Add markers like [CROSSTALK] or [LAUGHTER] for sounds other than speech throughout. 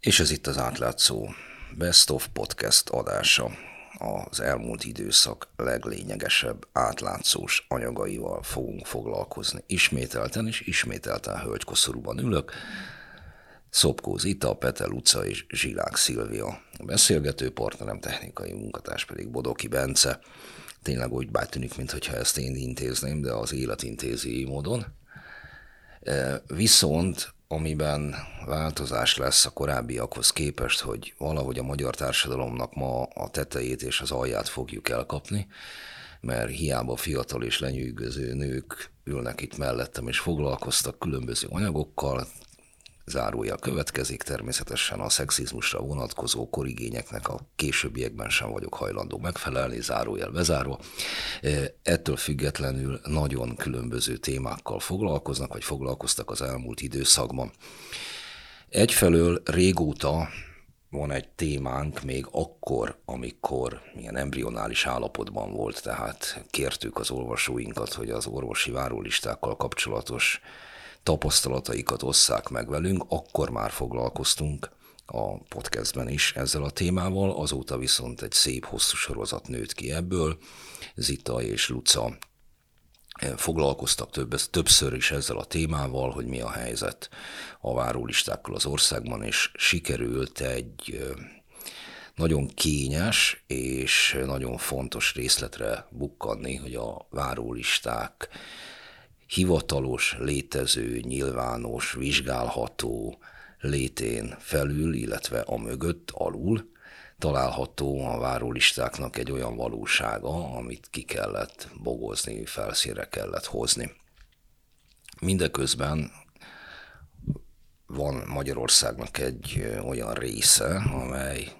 És ez itt az átlátszó Best of Podcast adása. Az elmúlt időszak leglényegesebb átlátszós anyagaival fogunk foglalkozni. Ismételten és ismételten hölgykoszorúban ülök. Szopkó Zita, Pete Luca és Zsilák Szilvia. A beszélgető partnerem, technikai munkatárs pedig Bodoki Bence. Tényleg úgy tűnik, mintha ezt én intézném, de az élet intézi módon. Viszont amiben változás lesz a korábbiakhoz képest, hogy valahogy a magyar társadalomnak ma a tetejét és az alját fogjuk elkapni, mert hiába fiatal és lenyűgöző nők ülnek itt mellettem és foglalkoztak különböző anyagokkal, zárója következik, természetesen a szexizmusra vonatkozó korigényeknek a későbbiekben sem vagyok hajlandó megfelelni, zárójel bezárva. E, ettől függetlenül nagyon különböző témákkal foglalkoznak, vagy foglalkoztak az elmúlt időszakban. Egyfelől régóta van egy témánk még akkor, amikor ilyen embrionális állapotban volt, tehát kértük az olvasóinkat, hogy az orvosi várólistákkal kapcsolatos tapasztalataikat osszák meg velünk, akkor már foglalkoztunk a podcastben is ezzel a témával, azóta viszont egy szép hosszú sorozat nőtt ki ebből. Zita és Luca eh, foglalkoztak több, többször is ezzel a témával, hogy mi a helyzet a várólistákkal az országban, és sikerült egy eh, nagyon kényes és nagyon fontos részletre bukkanni, hogy a várólisták hivatalos, létező, nyilvános, vizsgálható létén felül, illetve a mögött, alul található a várólistáknak egy olyan valósága, amit ki kellett bogozni, felszínre kellett hozni. Mindeközben van Magyarországnak egy olyan része, amely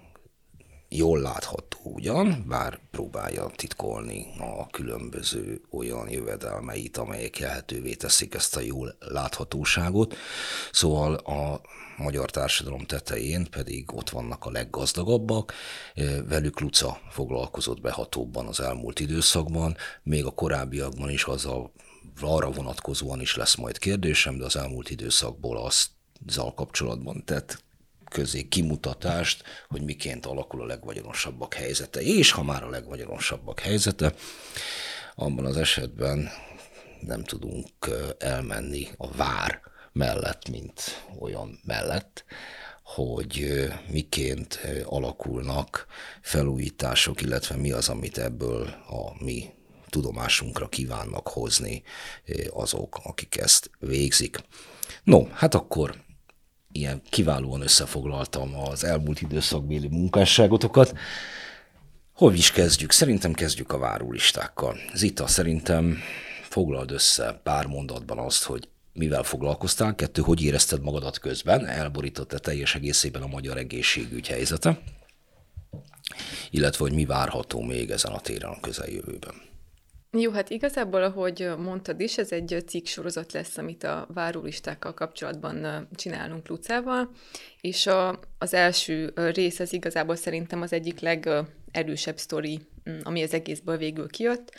jól látható ugyan, bár próbálja titkolni a különböző olyan jövedelmeit, amelyek lehetővé teszik ezt a jól láthatóságot. Szóval a magyar társadalom tetején pedig ott vannak a leggazdagabbak, velük Luca foglalkozott behatóbban az elmúlt időszakban, még a korábbiakban is azzal arra vonatkozóan is lesz majd kérdésem, de az elmúlt időszakból azt azzal kapcsolatban tett közé kimutatást, hogy miként alakul a legvagyonosabbak helyzete. És ha már a legvagyonosabbak helyzete, abban az esetben nem tudunk elmenni a vár mellett, mint olyan mellett, hogy miként alakulnak felújítások, illetve mi az, amit ebből a mi tudomásunkra kívánnak hozni azok, akik ezt végzik. No, hát akkor ilyen kiválóan összefoglaltam az elmúlt időszakbéli munkásságotokat. Hol is kezdjük? Szerintem kezdjük a várólistákkal. Zita, szerintem foglald össze pár mondatban azt, hogy mivel foglalkoztál, kettő, hogy érezted magadat közben, elborította teljes egészében a magyar egészségügy helyzete, illetve hogy mi várható még ezen a téren a közeljövőben. Jó, hát igazából, ahogy mondtad is, ez egy cikk sorozat lesz, amit a várólistákkal kapcsolatban csinálunk Lucával, és a, az első rész az igazából szerintem az egyik legerősebb sztori, mm, ami az egészből végül kijött,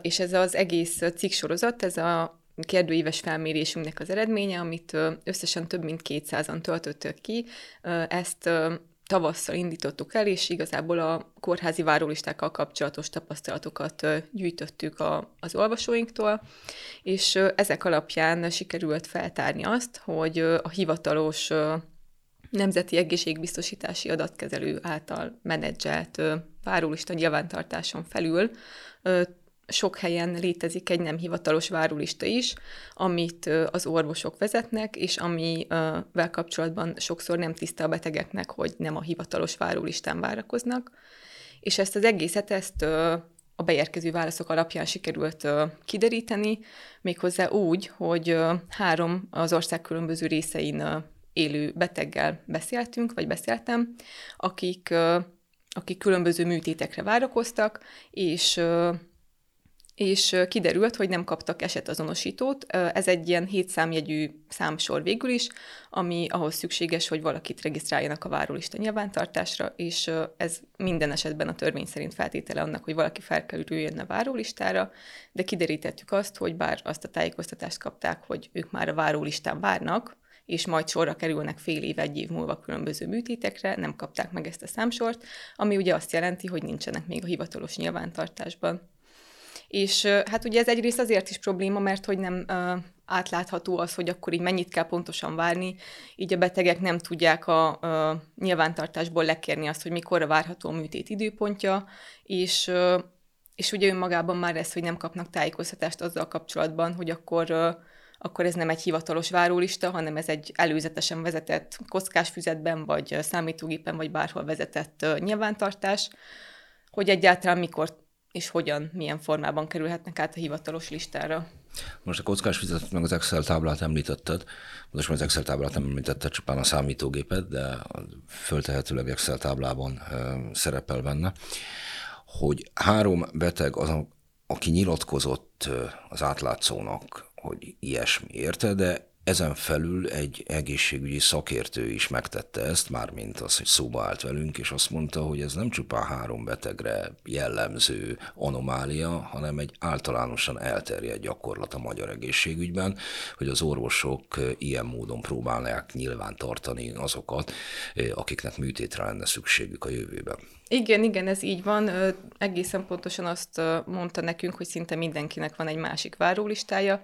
és ez az egész cikk sorozat, ez a kérdőíves felmérésünknek az eredménye, amit összesen több mint 200-an töltöttök ki. Ezt tavasszal indítottuk el, és igazából a kórházi várólistákkal kapcsolatos tapasztalatokat gyűjtöttük a, az olvasóinktól, és ezek alapján sikerült feltárni azt, hogy a hivatalos Nemzeti Egészségbiztosítási Adatkezelő által menedzselt várólista nyilvántartáson felül sok helyen létezik egy nem hivatalos várólista is, amit az orvosok vezetnek, és amivel kapcsolatban sokszor nem tiszta a betegeknek, hogy nem a hivatalos várólistán várakoznak. És ezt az egészet, ezt a beérkező válaszok alapján sikerült kideríteni, méghozzá úgy, hogy három az ország különböző részein élő beteggel beszéltünk, vagy beszéltem, akik, akik különböző műtétekre várakoztak, és és kiderült, hogy nem kaptak esetazonosítót. Ez egy ilyen hétszámjegyű számsor végül is, ami ahhoz szükséges, hogy valakit regisztráljanak a várólista nyilvántartásra, és ez minden esetben a törvény szerint feltétele annak, hogy valaki felkerüljön a várólistára, de kiderítettük azt, hogy bár azt a tájékoztatást kapták, hogy ők már a várólistán várnak, és majd sorra kerülnek fél év, egy év múlva különböző műtétekre, nem kapták meg ezt a számsort, ami ugye azt jelenti, hogy nincsenek még a hivatalos nyilvántartásban. És hát ugye ez egyrészt azért is probléma, mert hogy nem átlátható az, hogy akkor így mennyit kell pontosan várni, így a betegek nem tudják a, a nyilvántartásból lekérni azt, hogy mikor várható a műtét időpontja, és, és ugye önmagában már ez, hogy nem kapnak tájékoztatást azzal kapcsolatban, hogy akkor akkor ez nem egy hivatalos várólista, hanem ez egy előzetesen vezetett kockás füzetben, vagy számítógépen, vagy bárhol vezetett nyilvántartás, hogy egyáltalán mikor és hogyan, milyen formában kerülhetnek át a hivatalos listára. Most a kockás fizetet meg az Excel táblát említetted. Most már az Excel táblát nem említetted, csupán a számítógépet, de föltehetőleg Excel táblában szerepel benne, hogy három beteg az, aki nyilatkozott az átlátszónak, hogy ilyesmi érte, de ezen felül egy egészségügyi szakértő is megtette ezt, mármint az, hogy szóba állt velünk, és azt mondta, hogy ez nem csupán három betegre jellemző anomália, hanem egy általánosan elterjedt gyakorlat a magyar egészségügyben, hogy az orvosok ilyen módon próbálják nyilván tartani azokat, akiknek műtétre lenne szükségük a jövőben. Igen, igen, ez így van. Egészen pontosan azt mondta nekünk, hogy szinte mindenkinek van egy másik várólistája,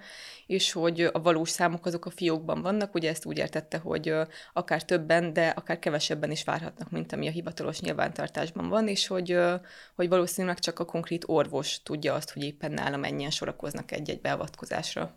és hogy a valós számok azok a fiókban vannak, ugye ezt úgy értette, hogy akár többen, de akár kevesebben is várhatnak, mint ami a hivatalos nyilvántartásban van, és hogy, hogy valószínűleg csak a konkrét orvos tudja azt, hogy éppen nála mennyien sorakoznak egy-egy beavatkozásra.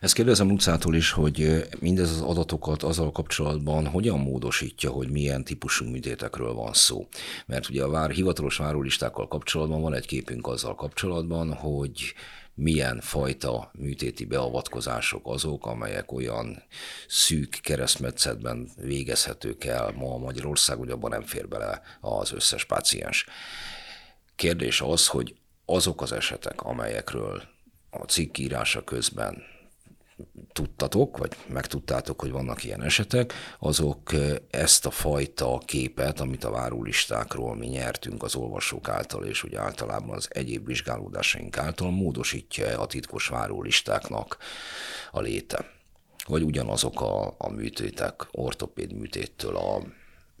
Ezt kérdezem Lucától is, hogy mindez az adatokat azzal kapcsolatban hogyan módosítja, hogy milyen típusú műtétekről van szó. Mert ugye a vár, hivatalos várólistákkal kapcsolatban van egy képünk azzal kapcsolatban, hogy milyen fajta műtéti beavatkozások azok, amelyek olyan szűk keresztmetszetben végezhetők el ma Magyarország, hogy abban nem fér bele az összes páciens. Kérdés az, hogy azok az esetek, amelyekről a cikk írása közben tudtatok, vagy megtudtátok, hogy vannak ilyen esetek, azok ezt a fajta képet, amit a várólistákról mi nyertünk az olvasók által, és úgy általában az egyéb vizsgálódásaink által módosítja a titkos várólistáknak a léte. Vagy ugyanazok a, a műtétek, ortopéd műtéttől a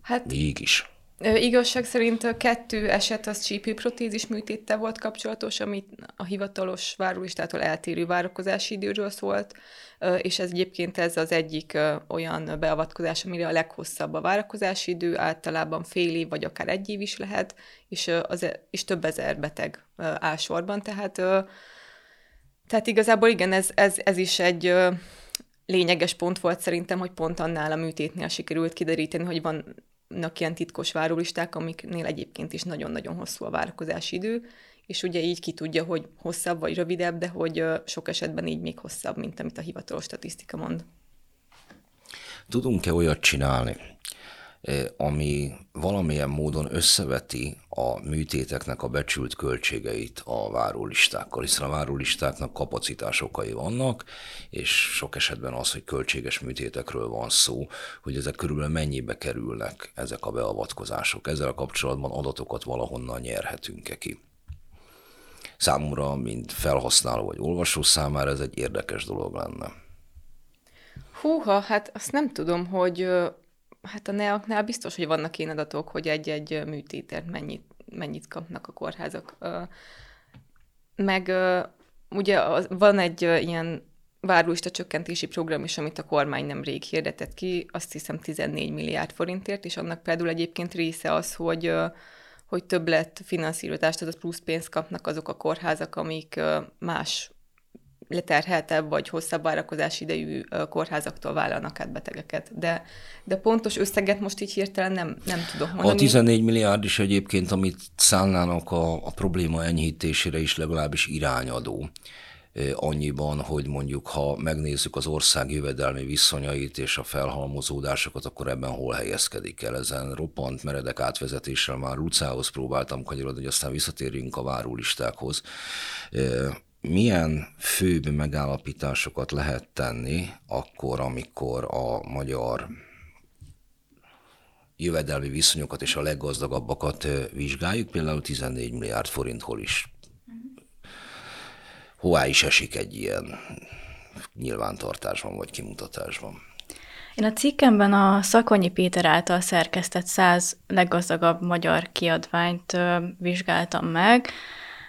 hát, mégis. Igazság szerint kettő eset az csípőprotézis műtéttel volt kapcsolatos, amit a hivatalos várólistától eltérő várakozási időről szólt, és ez egyébként ez az egyik olyan beavatkozás, amire a leghosszabb a várakozási idő, általában fél év vagy akár egy év is lehet, és, az, e, és több ezer beteg áll sorban, tehát, tehát igazából igen, ez, ez, ez is egy lényeges pont volt szerintem, hogy pont annál a műtétnél sikerült kideríteni, hogy van ilyen titkos várólisták, amiknél egyébként is nagyon-nagyon hosszú a várakozási idő, és ugye így ki tudja, hogy hosszabb vagy rövidebb, de hogy sok esetben így még hosszabb, mint amit a hivatalos statisztika mond. Tudunk-e olyat csinálni, ami valamilyen módon összeveti a műtéteknek a becsült költségeit a várólistákkal, hiszen a várólistáknak kapacitásokai vannak, és sok esetben az, hogy költséges műtétekről van szó, hogy ezek körülbelül mennyibe kerülnek ezek a beavatkozások. Ezzel a kapcsolatban adatokat valahonnan nyerhetünk-e ki. Számomra, mint felhasználó vagy olvasó számára ez egy érdekes dolog lenne. Húha, hát azt nem tudom, hogy Hát a NEAK-nál biztos, hogy vannak ilyen adatok, hogy egy-egy műtétért mennyit, mennyit kapnak a kórházak. Meg ugye van egy ilyen várólista csökkentési program is, amit a kormány nem rég hirdetett ki, azt hiszem 14 milliárd forintért, és annak például egyébként része az, hogy hogy többlet finanszírozást, tehát plusz pénzt kapnak azok a kórházak, amik más leterheltebb vagy hosszabb várakozási idejű kórházaktól vállalnak át betegeket. De, de pontos összeget most így hirtelen nem, nem tudok mondani. A 14 milliárd is egyébként, amit szállnának a, a probléma enyhítésére is legalábbis irányadó annyiban, hogy mondjuk ha megnézzük az ország jövedelmi viszonyait és a felhalmozódásokat, akkor ebben hol helyezkedik el. Ezen roppant meredek átvezetéssel már Lucához próbáltam kanyarodni, hogy aztán visszatérjünk a várólistákhoz milyen főbb megállapításokat lehet tenni akkor, amikor a magyar jövedelmi viszonyokat és a leggazdagabbakat vizsgáljuk, például 14 milliárd forintból is. Hová is esik egy ilyen nyilvántartásban vagy kimutatásban? Én a cikkemben a Szakonyi Péter által szerkesztett száz leggazdagabb magyar kiadványt vizsgáltam meg,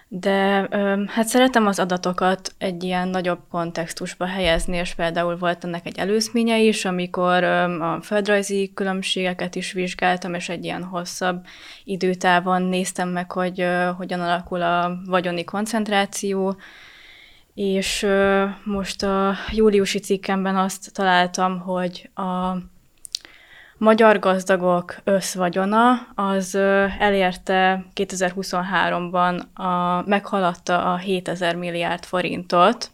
de hát szeretem az adatokat egy ilyen nagyobb kontextusba helyezni, és például volt ennek egy előzménye is, amikor a földrajzi különbségeket is vizsgáltam, és egy ilyen hosszabb időtávon néztem meg, hogy hogyan alakul a vagyoni koncentráció, és most a júliusi cikkemben azt találtam, hogy a magyar gazdagok összvagyona az elérte 2023-ban, a, meghaladta a 7000 milliárd forintot.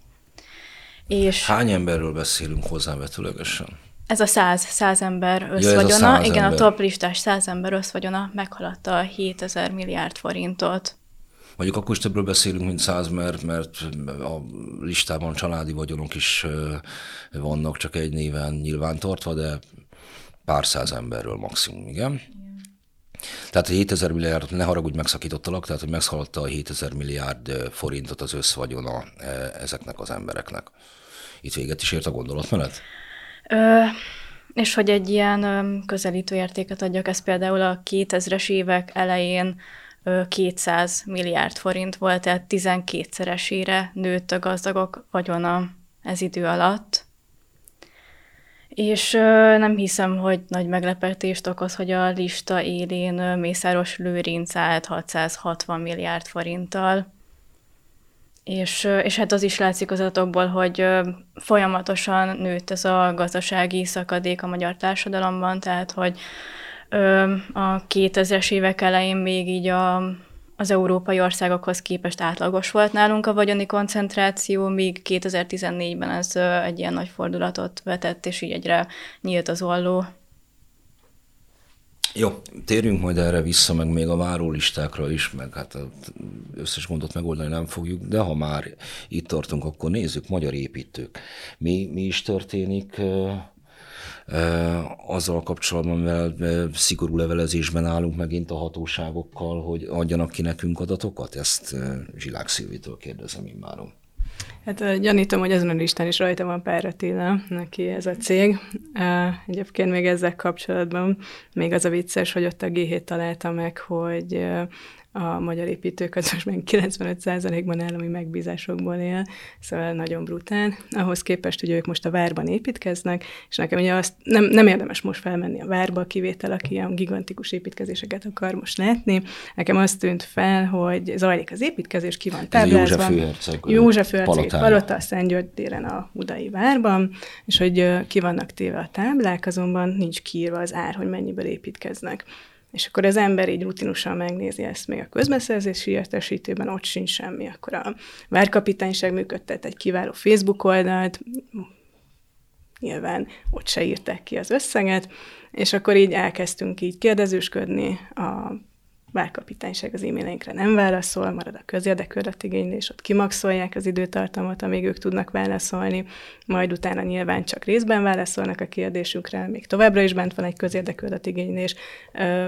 És Hány emberről beszélünk hozzávetőlegesen? Ez a 100, 100 ember összvagyona. Ja, Igen, ember. a top listás 100 ember összvagyona meghaladta a 7000 milliárd forintot. Mondjuk akkor is többről beszélünk, mint száz, mert, mert a listában családi vagyonok is vannak, csak egy néven nyilvántartva, de pár száz emberről maximum, igen. Tehát a 7000 milliárd, ne haragudj, megszakítottalak, tehát hogy megszaladta a 7000 milliárd forintot az összvagyona ezeknek az embereknek. Itt véget is ért a gondolatmenet? Ö, és hogy egy ilyen közelítő értéket adjak, ez például a 2000-es évek elején 200 milliárd forint volt, tehát 12-szeresére nőtt a gazdagok vagyona ez idő alatt. És nem hiszem, hogy nagy meglepetést okoz, hogy a lista élén Mészáros Lőrinc állt 660 milliárd forinttal. És, és hát az is látszik az adatokból, hogy folyamatosan nőtt ez a gazdasági szakadék a magyar társadalomban, tehát hogy a 2000-es évek elején még így a, az európai országokhoz képest átlagos volt nálunk a vagyoni koncentráció, míg 2014-ben ez egy ilyen nagy fordulatot vetett, és így egyre nyílt az olló. Jó, térjünk majd erre vissza, meg még a várólistákra is, meg hát összes gondot megoldani nem fogjuk, de ha már itt tartunk, akkor nézzük, magyar építők. Mi, mi is történik azzal kapcsolatban, mivel szigorú levelezésben állunk megint a hatóságokkal, hogy adjanak ki nekünk adatokat? Ezt Zsilák Szilvitől kérdezem immáron. Hát gyanítom, hogy ezen a listán is rajta van Pár Attila, neki ez a cég. Egyébként még ezzel kapcsolatban még az a vicces, hogy ott a G7 találta meg, hogy a magyar építők az most még 95%-ban állami megbízásokból él, szóval nagyon brutál. Ahhoz képest, hogy ők most a várban építkeznek, és nekem ugye azt nem, nem érdemes most felmenni a várba, a kivétel, aki ilyen gigantikus építkezéseket akar most látni. Nekem azt tűnt fel, hogy zajlik az építkezés, ki van táblázva. József Főherceg Palota, a Szent téren a Udai várban, és hogy ki vannak téve a táblák, azonban nincs kiírva az ár, hogy mennyiből építkeznek. És akkor az ember így rutinosan megnézi ezt még a közbeszerzési értesítőben, ott sincs semmi. Akkor a várkapitányság működtet egy kiváló Facebook oldalt, nyilván ott se írták ki az összeget, és akkor így elkezdtünk így kérdezősködni a bárkapitányság az e-maileinkre nem válaszol, marad a közérdekű adatigénylés, ott kimaxolják az időtartamot, amíg ők tudnak válaszolni, majd utána nyilván csak részben válaszolnak a kérdésükre, még továbbra is bent van egy közérdekű adatigénylés,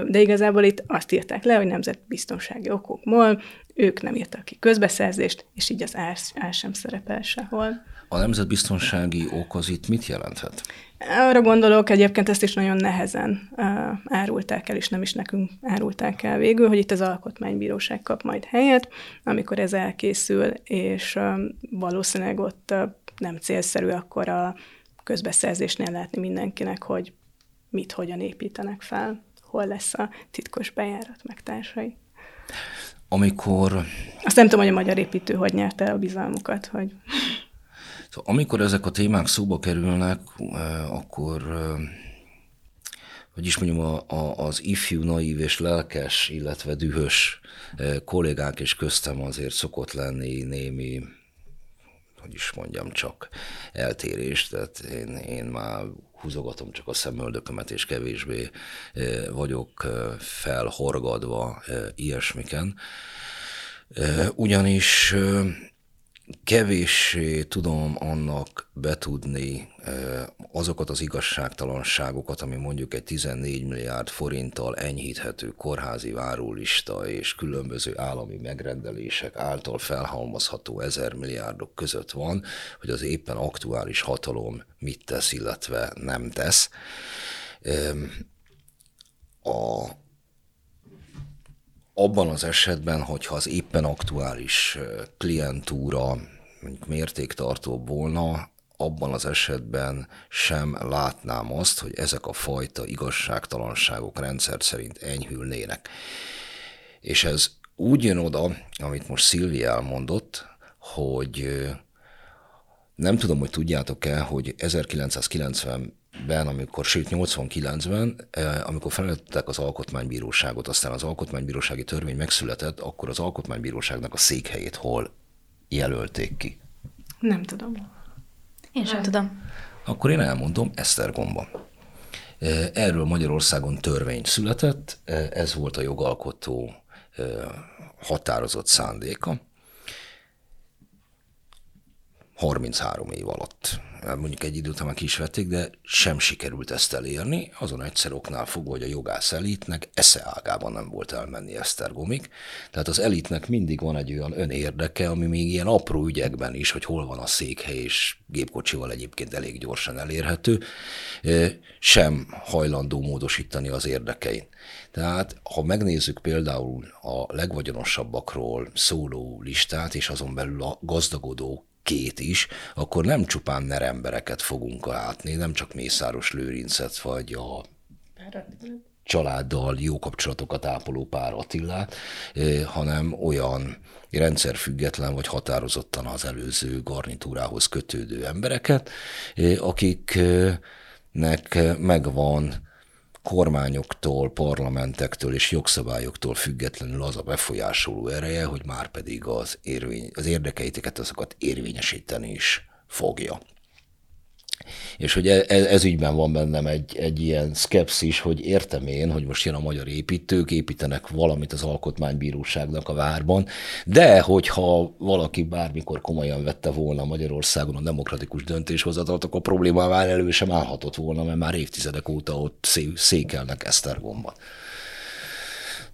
de igazából itt azt írták le, hogy nemzetbiztonsági okokból ők nem írtak ki közbeszerzést, és így az ár, ár sem szerepel sehol. A nemzetbiztonsági ok az itt mit jelenthet? Arra gondolok, egyébként ezt is nagyon nehezen uh, árulták el, és nem is nekünk árulták el végül, hogy itt az alkotmánybíróság kap majd helyet, amikor ez elkészül, és uh, valószínűleg ott uh, nem célszerű akkor a közbeszerzésnél látni mindenkinek, hogy mit, hogyan építenek fel, hol lesz a titkos bejárat, meg társai. Amikor... Azt nem tudom, hogy a magyar építő hogy nyerte a bizalmukat, hogy... Szóval amikor ezek a témák szóba kerülnek, akkor hogy is mondjam, a, a, az ifjú, naív és lelkes, illetve dühös kollégák és köztem azért szokott lenni némi, hogy is mondjam, csak eltérés. Tehát én, én már húzogatom csak a szemöldökömet, és kevésbé vagyok felhorgadva ilyesmiken. Ugyanis kevés tudom annak betudni azokat az igazságtalanságokat, ami mondjuk egy 14 milliárd forinttal enyhíthető kórházi várólista és különböző állami megrendelések által felhalmozható ezer milliárdok között van, hogy az éppen aktuális hatalom mit tesz, illetve nem tesz. A, abban az esetben, hogyha az éppen aktuális klientúra mondjuk mértéktartóbb volna, abban az esetben sem látnám azt, hogy ezek a fajta igazságtalanságok rendszer szerint enyhülnének. És ez úgy jön oda, amit most Szilvi elmondott, hogy nem tudom, hogy tudjátok-e, hogy 1990 ben, amikor, sőt 89-ben, amikor felelőttek az alkotmánybíróságot, aztán az alkotmánybírósági törvény megszületett, akkor az alkotmánybíróságnak a székhelyét hol jelölték ki? Nem tudom. Én sem tudom. Akkor én elmondom, Esztergomban. Erről Magyarországon törvény született, ez volt a jogalkotó határozott szándéka. 33 év alatt mondjuk egy időt már ki is vették, de sem sikerült ezt elérni, azon egyszer oknál fogva, hogy a jogász elitnek esze ágában nem volt elmenni Esztergomig. Tehát az elitnek mindig van egy olyan önérdeke, ami még ilyen apró ügyekben is, hogy hol van a székhely, és gépkocsival egyébként elég gyorsan elérhető, sem hajlandó módosítani az érdekein. Tehát, ha megnézzük például a legvagyonosabbakról szóló listát, és azon belül a gazdagodó két is, akkor nem csupán nerembereket fogunk látni, nem csak Mészáros Lőrincet, vagy a családdal jó kapcsolatokat ápoló pár Attillát, hanem olyan rendszerfüggetlen vagy határozottan az előző garnitúrához kötődő embereket, akiknek megvan kormányoktól, parlamentektől és jogszabályoktól függetlenül az a befolyásoló ereje, hogy már pedig az, érvény, az érdekeiteket azokat érvényesíteni is fogja. És hogy ez, e, ez ügyben van bennem egy, egy ilyen szkepszis, hogy értem én, hogy most jön a magyar építők, építenek valamit az alkotmánybíróságnak a várban, de hogyha valaki bármikor komolyan vette volna Magyarországon a demokratikus döntéshozatalt, akkor a probléma már elő sem állhatott volna, mert már évtizedek óta ott székelnek Esztergomban.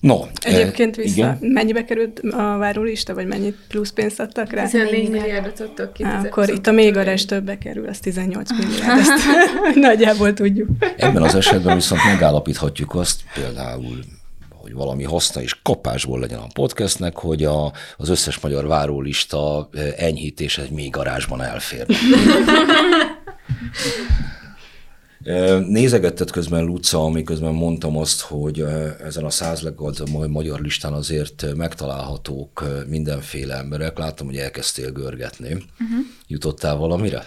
No, Egyébként vissza, igen. mennyibe került a várólista, vagy mennyit plusz pénzt adtak rá? 14 milliárdot adtak ki. Akkor itt a még a rest többe kerül, az 18 [LAUGHS] milliárd, ezt [LAUGHS] nagyjából tudjuk. Ebben az esetben viszont megállapíthatjuk azt például, hogy valami haszna és kapásból legyen a podcastnek, hogy a, az összes magyar várólista enyhítése még garázsban elfér. [LAUGHS] Nézegetted közben Luca, amiközben mondtam azt, hogy ezen a száz leggazdagabb magyar listán azért megtalálhatók mindenféle emberek. Láttam, hogy elkezdtél görgetni. Uh-huh. Jutottál valamire?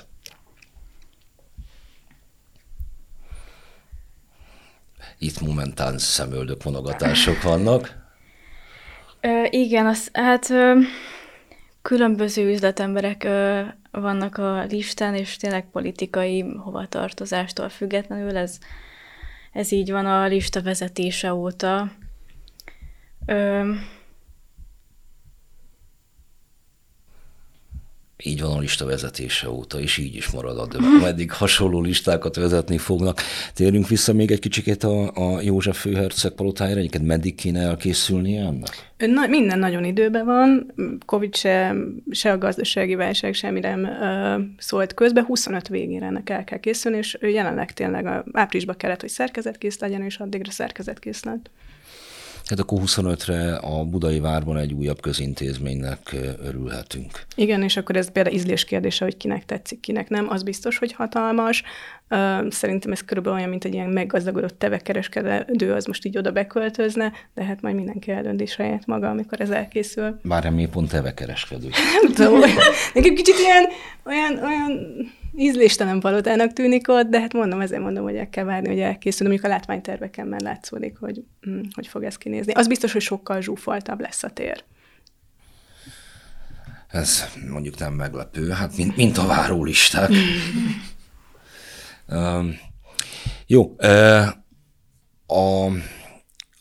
Itt momentán szemöldök monogatások vannak. Ö, igen, az, hát ö, különböző üzletemberek ö, vannak a listán, és tényleg politikai hovatartozástól függetlenül ez, ez így van a lista vezetése óta. Ö, így van a lista vezetése óta, és így is marad, de meddig hasonló listákat vezetni fognak. Térjünk vissza még egy kicsit a, a József főherceg palotájára, egyébként meddig kéne elkészülni ennek? Na, minden nagyon időben van, Covid se, se a gazdasági válság semmire nem uh, szólt közbe, 25 végére ennek el kell készülni, és jelenleg tényleg a, áprilisban kellett, hogy szerkezetkész legyen, és addigra szerkezetkész lett. Hát akkor 25-re a Budai Várban egy újabb közintézménynek örülhetünk. Igen, és akkor ez például ízlés kérdése, hogy kinek tetszik, kinek nem. Az biztos, hogy hatalmas. Szerintem ez körülbelül olyan, mint egy ilyen meggazdagodott tevekereskedő, az most így oda beköltözne, de hát majd mindenki eldönti saját maga, amikor ez elkészül. Bár mi pont tevekereskedő. nem tudom, nekem kicsit ilyen, olyan, olyan ízléstelen palotának tűnik ott, de hát mondom, ezért mondom, hogy el kell várni, hogy elkészül, amikor a látványterveken már látszódik, hogy hm, hogy fog ez kinézni. Az biztos, hogy sokkal zsúfoltabb lesz a tér. Ez mondjuk nem meglepő, hát mint, mint a várólisták. um, jó, a,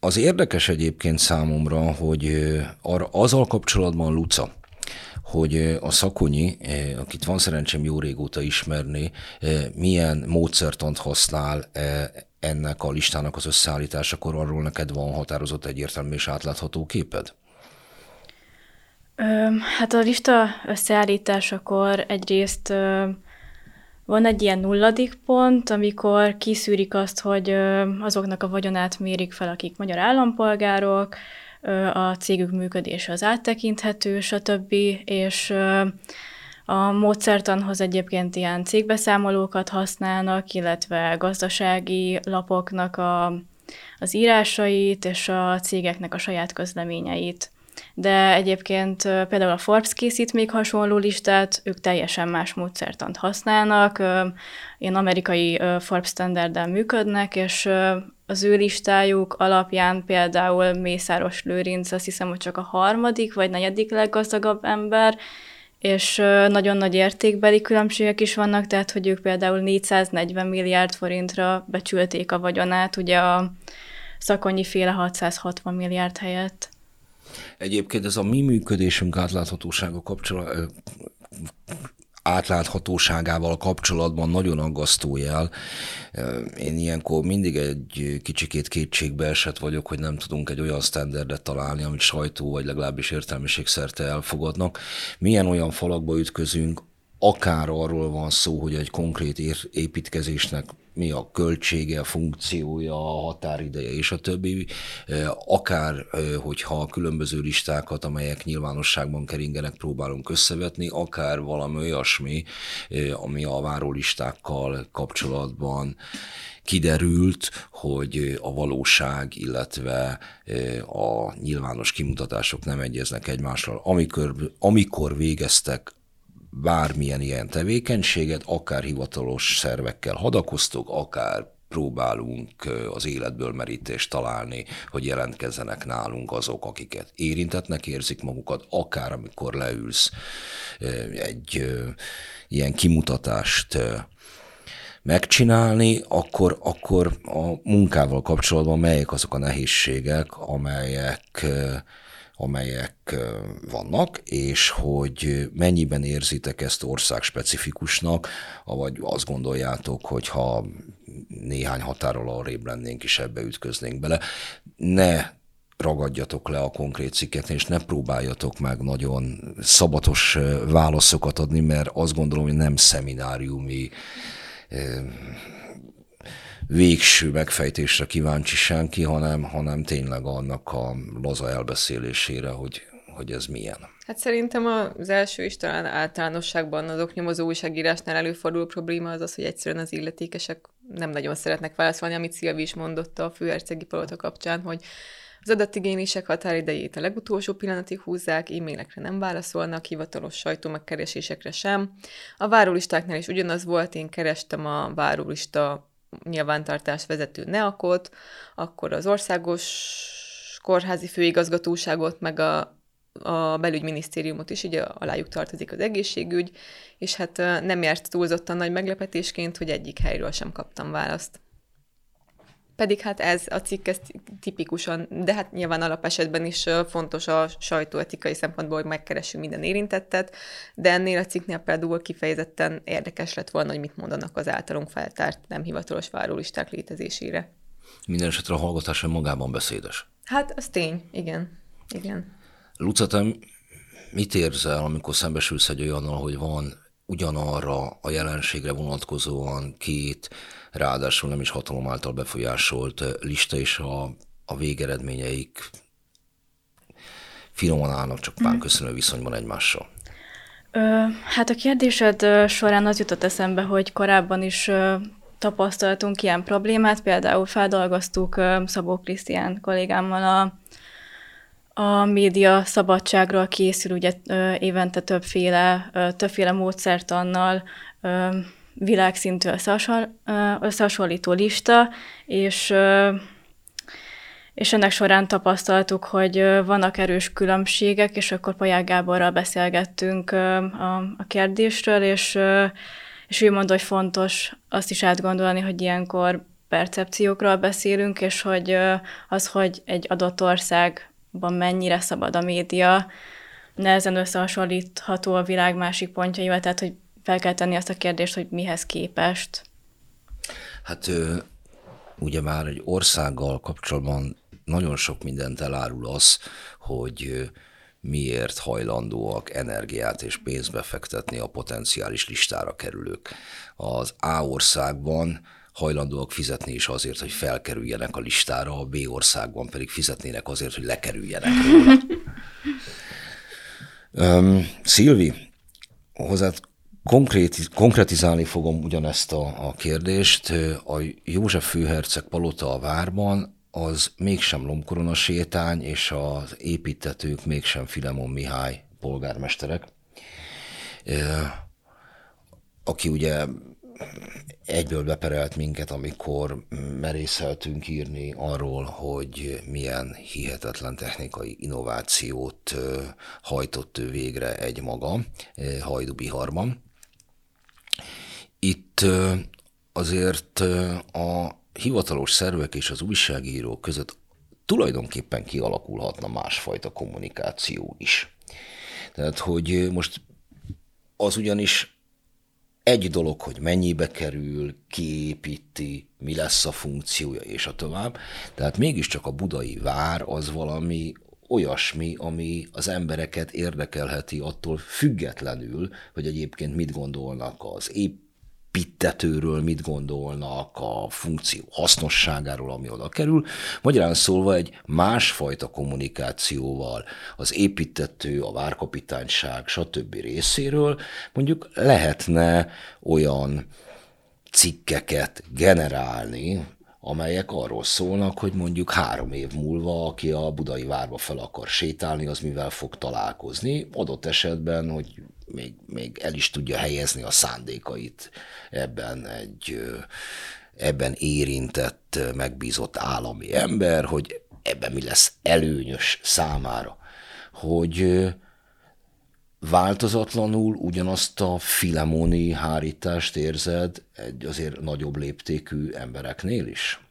az érdekes egyébként számomra, hogy arra, azzal kapcsolatban Luca, hogy a Szakonyi, akit van szerencsém jó régóta ismerni, milyen módszertant használ ennek a listának az összeállításakor, arról neked van határozott egyértelmű és átlátható képed? Hát a lista összeállításakor egyrészt van egy ilyen nulladik pont, amikor kiszűrik azt, hogy azoknak a vagyonát mérik fel, akik magyar állampolgárok, a cégük működése az áttekinthető, stb. És a módszertanhoz egyébként ilyen cégbeszámolókat használnak, illetve gazdasági lapoknak a, az írásait és a cégeknek a saját közleményeit de egyébként például a Forbes készít még hasonló listát, ők teljesen más módszertant használnak, én amerikai Forbes standarddel működnek, és az ő listájuk alapján például Mészáros Lőrinc azt hiszem, hogy csak a harmadik vagy negyedik leggazdagabb ember, és nagyon nagy értékbeli különbségek is vannak, tehát hogy ők például 440 milliárd forintra becsülték a vagyonát, ugye a szakonyi féle 660 milliárd helyett. Egyébként ez a mi működésünk átláthatósága kapcsolat, átláthatóságával kapcsolatban nagyon aggasztó jel. Én ilyenkor mindig egy kicsikét kétségbe esett vagyok, hogy nem tudunk egy olyan standardet találni, amit sajtó vagy legalábbis értelmiség szerte elfogadnak. Milyen olyan falakba ütközünk, akár arról van szó, hogy egy konkrét építkezésnek mi a költsége, a funkciója, a határideje és a többi, akár hogyha különböző listákat, amelyek nyilvánosságban keringenek, próbálunk összevetni, akár valami olyasmi, ami a várólistákkal kapcsolatban kiderült, hogy a valóság, illetve a nyilvános kimutatások nem egyeznek egymással. Amikor, amikor végeztek bármilyen ilyen tevékenységet, akár hivatalos szervekkel hadakoztok, akár próbálunk az életből merítést találni, hogy jelentkezzenek nálunk azok, akiket érintetnek érzik magukat, akár amikor leülsz egy ilyen kimutatást megcsinálni, akkor, akkor a munkával kapcsolatban melyek azok a nehézségek, amelyek amelyek vannak, és hogy mennyiben érzitek ezt ország specifikusnak, vagy azt gondoljátok, hogy ha néhány határól arrébb lennénk és ebbe ütköznénk bele, ne ragadjatok le a konkrét cikket, és ne próbáljatok meg nagyon szabatos válaszokat adni, mert azt gondolom, hogy nem szemináriumi végső megfejtésre kíváncsi senki, hanem, hanem tényleg annak a laza elbeszélésére, hogy, hogy ez milyen. Hát szerintem az első is talán általánosságban az oknyomozó újságírásnál előforduló probléma az az, hogy egyszerűen az illetékesek nem nagyon szeretnek válaszolni, amit Szilvi is mondott a főhercegi palota kapcsán, hogy az adatigénylések határidejét a legutolsó pillanatig húzzák, e-mailekre nem válaszolnak, hivatalos sajtó megkeresésekre sem. A várólistáknál is ugyanaz volt, én kerestem a várólista nyilvántartás vezető NEAKot, akkor az országos kórházi főigazgatóságot, meg a, a belügyminisztériumot is, ugye alájuk tartozik az egészségügy, és hát nem járt túlzottan nagy meglepetésként, hogy egyik helyről sem kaptam választ. Pedig hát ez a cikk ez tipikusan, de hát nyilván alapesetben is fontos a sajtóetikai szempontból, hogy megkeressünk minden érintettet, de ennél a cikknél például kifejezetten érdekes lett volna, hogy mit mondanak az általunk feltárt nem hivatalos várólisták létezésére. Minden esetre a hallgatás magában beszédes. Hát, az tény, igen. igen. Luca, te mit érzel, amikor szembesülsz egy olyannal, hogy van ugyanarra a jelenségre vonatkozóan két, ráadásul nem is hatalom által befolyásolt lista, és a, a végeredményeik finoman állnak, csak pán köszönő viszonyban egymással. Ö, hát a kérdésed során az jutott eszembe, hogy korábban is tapasztaltunk ilyen problémát, például feldolgoztuk Szabó Krisztián kollégámmal a a média szabadságról készül ugye évente többféle, többféle módszertannal világszintű összehasonlító lista, és és ennek során tapasztaltuk, hogy vannak erős különbségek, és akkor Paják Gáborral beszélgettünk a, a kérdésről, és, és ő mondta, hogy fontos azt is átgondolni, hogy ilyenkor percepciókról beszélünk, és hogy az, hogy egy adott ország mennyire szabad a média, nehezen összehasonlítható a világ másik pontjaival, tehát hogy fel kell tenni azt a kérdést, hogy mihez képest. Hát ugye már egy országgal kapcsolatban nagyon sok mindent elárul az, hogy miért hajlandóak energiát és pénzt befektetni a potenciális listára kerülők. Az A országban hajlandóak fizetni is azért, hogy felkerüljenek a listára, a B országban pedig fizetnének azért, hogy lekerüljenek róla. [LAUGHS] um, Szilvi, hozzád konkrét, konkretizálni fogom ugyanezt a, a kérdést. A József főherceg palota a várban az mégsem Lomkorona sétány, és az építetők mégsem Filemon Mihály polgármesterek, aki ugye egyből beperelt minket, amikor merészeltünk írni arról, hogy milyen hihetetlen technikai innovációt hajtott ő végre egy maga Hajdubiharban. Itt azért a hivatalos szervek és az újságírók között tulajdonképpen kialakulhatna másfajta kommunikáció is. Tehát, hogy most az ugyanis egy dolog, hogy mennyibe kerül, kiépíti, mi lesz a funkciója, és a tovább. Tehát mégiscsak a budai vár az valami olyasmi, ami az embereket érdekelheti attól függetlenül, hogy egyébként mit gondolnak az épp pittetőről mit gondolnak, a funkció hasznosságáról, ami oda kerül. Magyarán szólva egy másfajta kommunikációval az építető, a várkapitányság, stb. részéről mondjuk lehetne olyan cikkeket generálni, amelyek arról szólnak, hogy mondjuk három év múlva, aki a budai várba fel akar sétálni, az mivel fog találkozni. Adott esetben, hogy még, még el is tudja helyezni a szándékait ebben egy ebben érintett, megbízott állami ember, hogy ebben mi lesz előnyös számára. Hogy változatlanul ugyanazt a filemoni hárítást érzed egy azért nagyobb léptékű embereknél is?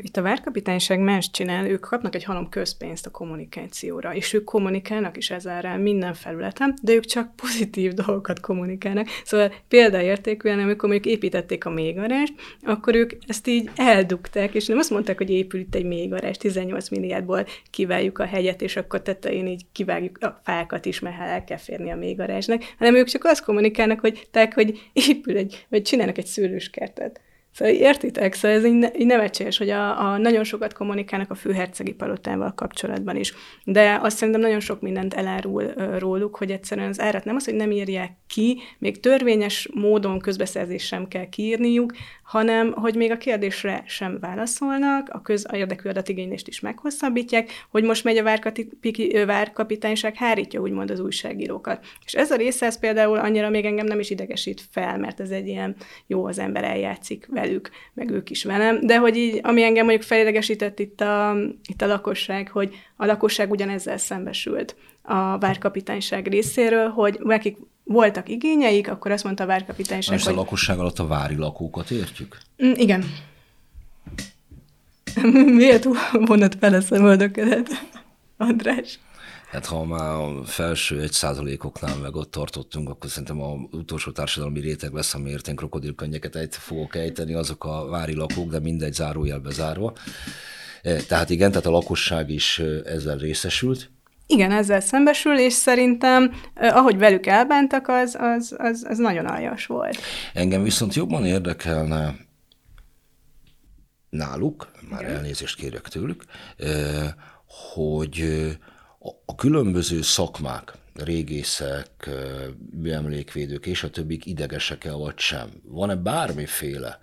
Itt a várkapitányság más csinál, ők kapnak egy halom közpénzt a kommunikációra, és ők kommunikálnak is ezzel minden felületen, de ők csak pozitív [LAUGHS] dolgokat kommunikálnak. Szóval példaértékűen, amikor mondjuk építették a mégarást, akkor ők ezt így eldugták, és nem azt mondták, hogy épül itt egy mégarás, 18 milliárdból kivágjuk a hegyet, és akkor tetején így kivágjuk a fákat is, mert el kell férni a mégarásnak, hanem ők csak azt kommunikálnak, hogy, tehát, hogy épül egy, vagy csinálnak egy szőlőskertet. Szóval értitek? Szóval ez így, így nevetséges, hogy a, a, nagyon sokat kommunikálnak a főhercegi palotával kapcsolatban is. De azt szerintem nagyon sok mindent elárul uh, róluk, hogy egyszerűen az árat nem az, hogy nem írják ki, még törvényes módon közbeszerzés sem kell kiírniuk, hanem hogy még a kérdésre sem válaszolnak, a, köz, a érdekű adatigénylést is meghosszabbítják, hogy most megy a várkapitányság, hárítja úgymond az újságírókat. És ez a része ez például annyira még engem nem is idegesít fel, mert ez egy ilyen jó, az ember eljátszik velük, meg ők is velem, de hogy így, ami engem mondjuk felidegesített itt a, itt a lakosság, hogy a lakosság ugyanezzel szembesült a várkapitányság részéről, hogy nekik voltak igényeik, akkor azt mondta a várkapitányság, Most hogy... a lakosság alatt a vári lakókat értjük? Mm, igen. [LAUGHS] Miért vonat fele szemöldöködet, András? Hát ha már a felső egy százalékoknál meg ott tartottunk, akkor szerintem az utolsó társadalmi réteg lesz, amiért én krokodilkönnyeket egy fogok ejteni, azok a vári lakók, de mindegy zárójelbe zárva. E, tehát igen, tehát a lakosság is ezzel részesült. Igen, ezzel szembesül, és szerintem ahogy velük elbántak, az, az, az, az nagyon aljas volt. Engem viszont jobban érdekelne náluk, már Igen. elnézést kérek tőlük, hogy a különböző szakmák, régészek, műemlékvédők és a többik idegesek-e vagy sem? Van-e bármiféle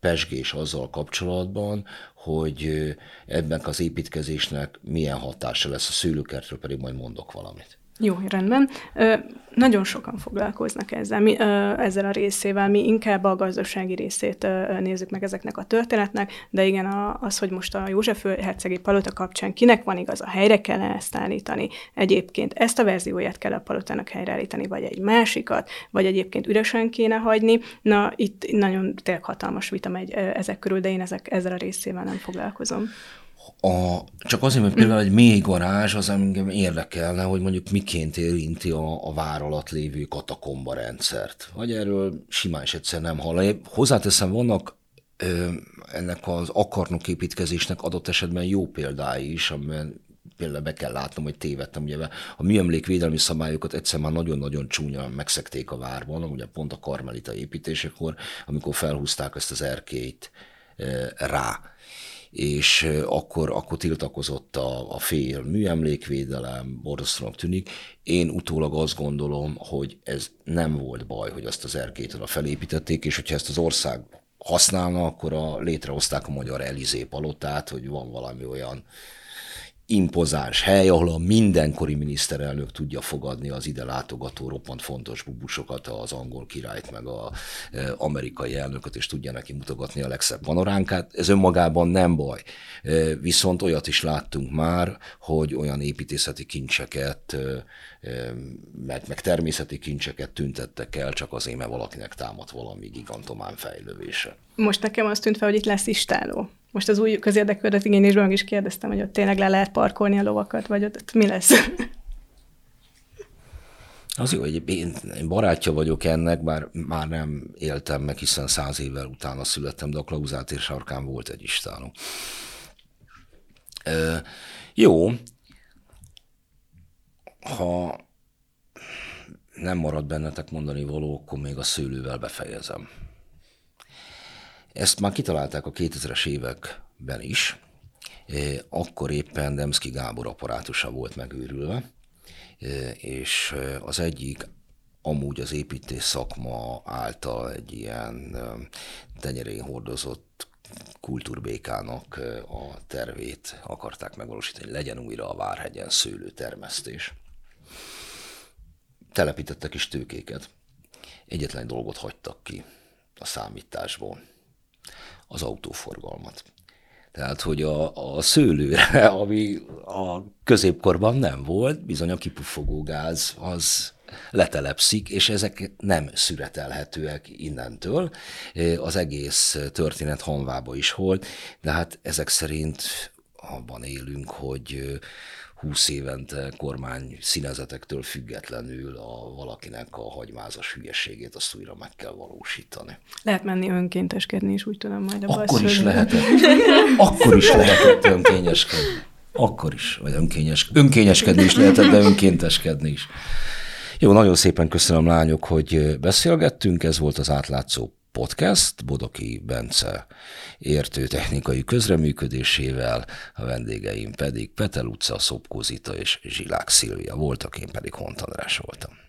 pesgés azzal kapcsolatban, hogy ebben az építkezésnek milyen hatása lesz a szőlőkertről, pedig majd mondok valamit. Jó, rendben. Ö, nagyon sokan foglalkoznak ezzel, mi, ö, ezzel a részével. Mi inkább a gazdasági részét ö, nézzük meg ezeknek a történetnek, de igen, a, az, hogy most a József hercegi palota kapcsán kinek van igaz, a helyre kell ezt állítani. Egyébként ezt a verzióját kell a palotának helyreállítani, vagy egy másikat, vagy egyébként üresen kéne hagyni. Na, itt nagyon tényleg hatalmas vita megy ezek körül, de én ezek, ezzel a részével nem foglalkozom A, csak azért, mert például egy mély garázs, az engem érdekelne, hogy mondjuk miként érinti a, a vár alatt lévő katakomba rendszert. Vagy erről simán is egyszer nem hallani. Hozzáteszem, vannak ö, ennek az akarnok építkezésnek adott esetben jó példái is, amiben például be kell látnom, hogy tévedtem. Ugye a műemlékvédelmi szabályokat egyszer már nagyon-nagyon csúnya megszekték a várban, ugye pont a karmelita építésekor, amikor felhúzták ezt az erkélyt rá és akkor, akkor tiltakozott a, a fél műemlékvédelem, borzasztóan tűnik. Én utólag azt gondolom, hogy ez nem volt baj, hogy azt az erkét oda felépítették, és hogyha ezt az ország használna, akkor a, létrehozták a magyar Elizé palotát, hogy van valami olyan impozáns hely, ahol a mindenkori miniszterelnök tudja fogadni az ide látogató roppant fontos bubusokat, az angol királyt, meg az e, amerikai elnököt, és tudja neki mutogatni a legszebb panoránkát. Ez önmagában nem baj. E, viszont olyat is láttunk már, hogy olyan építészeti kincseket, e, meg, meg természeti kincseket tüntettek el, csak azért, mert valakinek támadt valami gigantomán fejlővése. Most nekem azt tűnt fel, hogy itt lesz istáló. Most az új közérdekű igényésben is kérdeztem, hogy ott tényleg le lehet parkolni a lovakat, vagy ott, ott mi lesz? Az jó, hogy én, én barátja vagyok ennek, bár már nem éltem meg, hiszen száz évvel utána születtem, de a Klauzát sarkán volt egy istáló. E, jó, ha nem marad bennetek mondani való, akkor még a szőlővel befejezem. Ezt már kitalálták a 2000-es években is, e, akkor éppen Demszki Gábor apparátusa volt megőrülve, e, és e, az egyik amúgy az építés szakma által egy ilyen tenyerén hordozott kultúrbékának a tervét akarták megvalósítani, legyen újra a Várhegyen szőlőtermesztés. Telepítettek is tőkéket. Egyetlen dolgot hagytak ki a számításból az autóforgalmat. Tehát, hogy a, a szőlőre, [LAUGHS] ami a középkorban nem volt, bizony a kipuffogó gáz az letelepszik, és ezek nem szüretelhetőek innentől. Az egész történet hanvába is volt, de hát ezek szerint abban élünk, hogy 20 évente kormány színezetektől függetlenül a valakinek a hagymázas hülyeségét azt újra meg kell valósítani. Lehet menni önkénteskedni is, úgy tudom majd a Akkor is lehetett. Akkor is lehetett önkényeskedni. Akkor is, vagy önkényes, önkényeskedni is lehetett, de önkénteskedni is. Jó, nagyon szépen köszönöm lányok, hogy beszélgettünk, ez volt az átlátszó podcast Bodoki Bence értő technikai közreműködésével, a vendégeim pedig Petel utca, Szopkó Zita és Zsilák Szilvia voltak, én pedig Hont András voltam.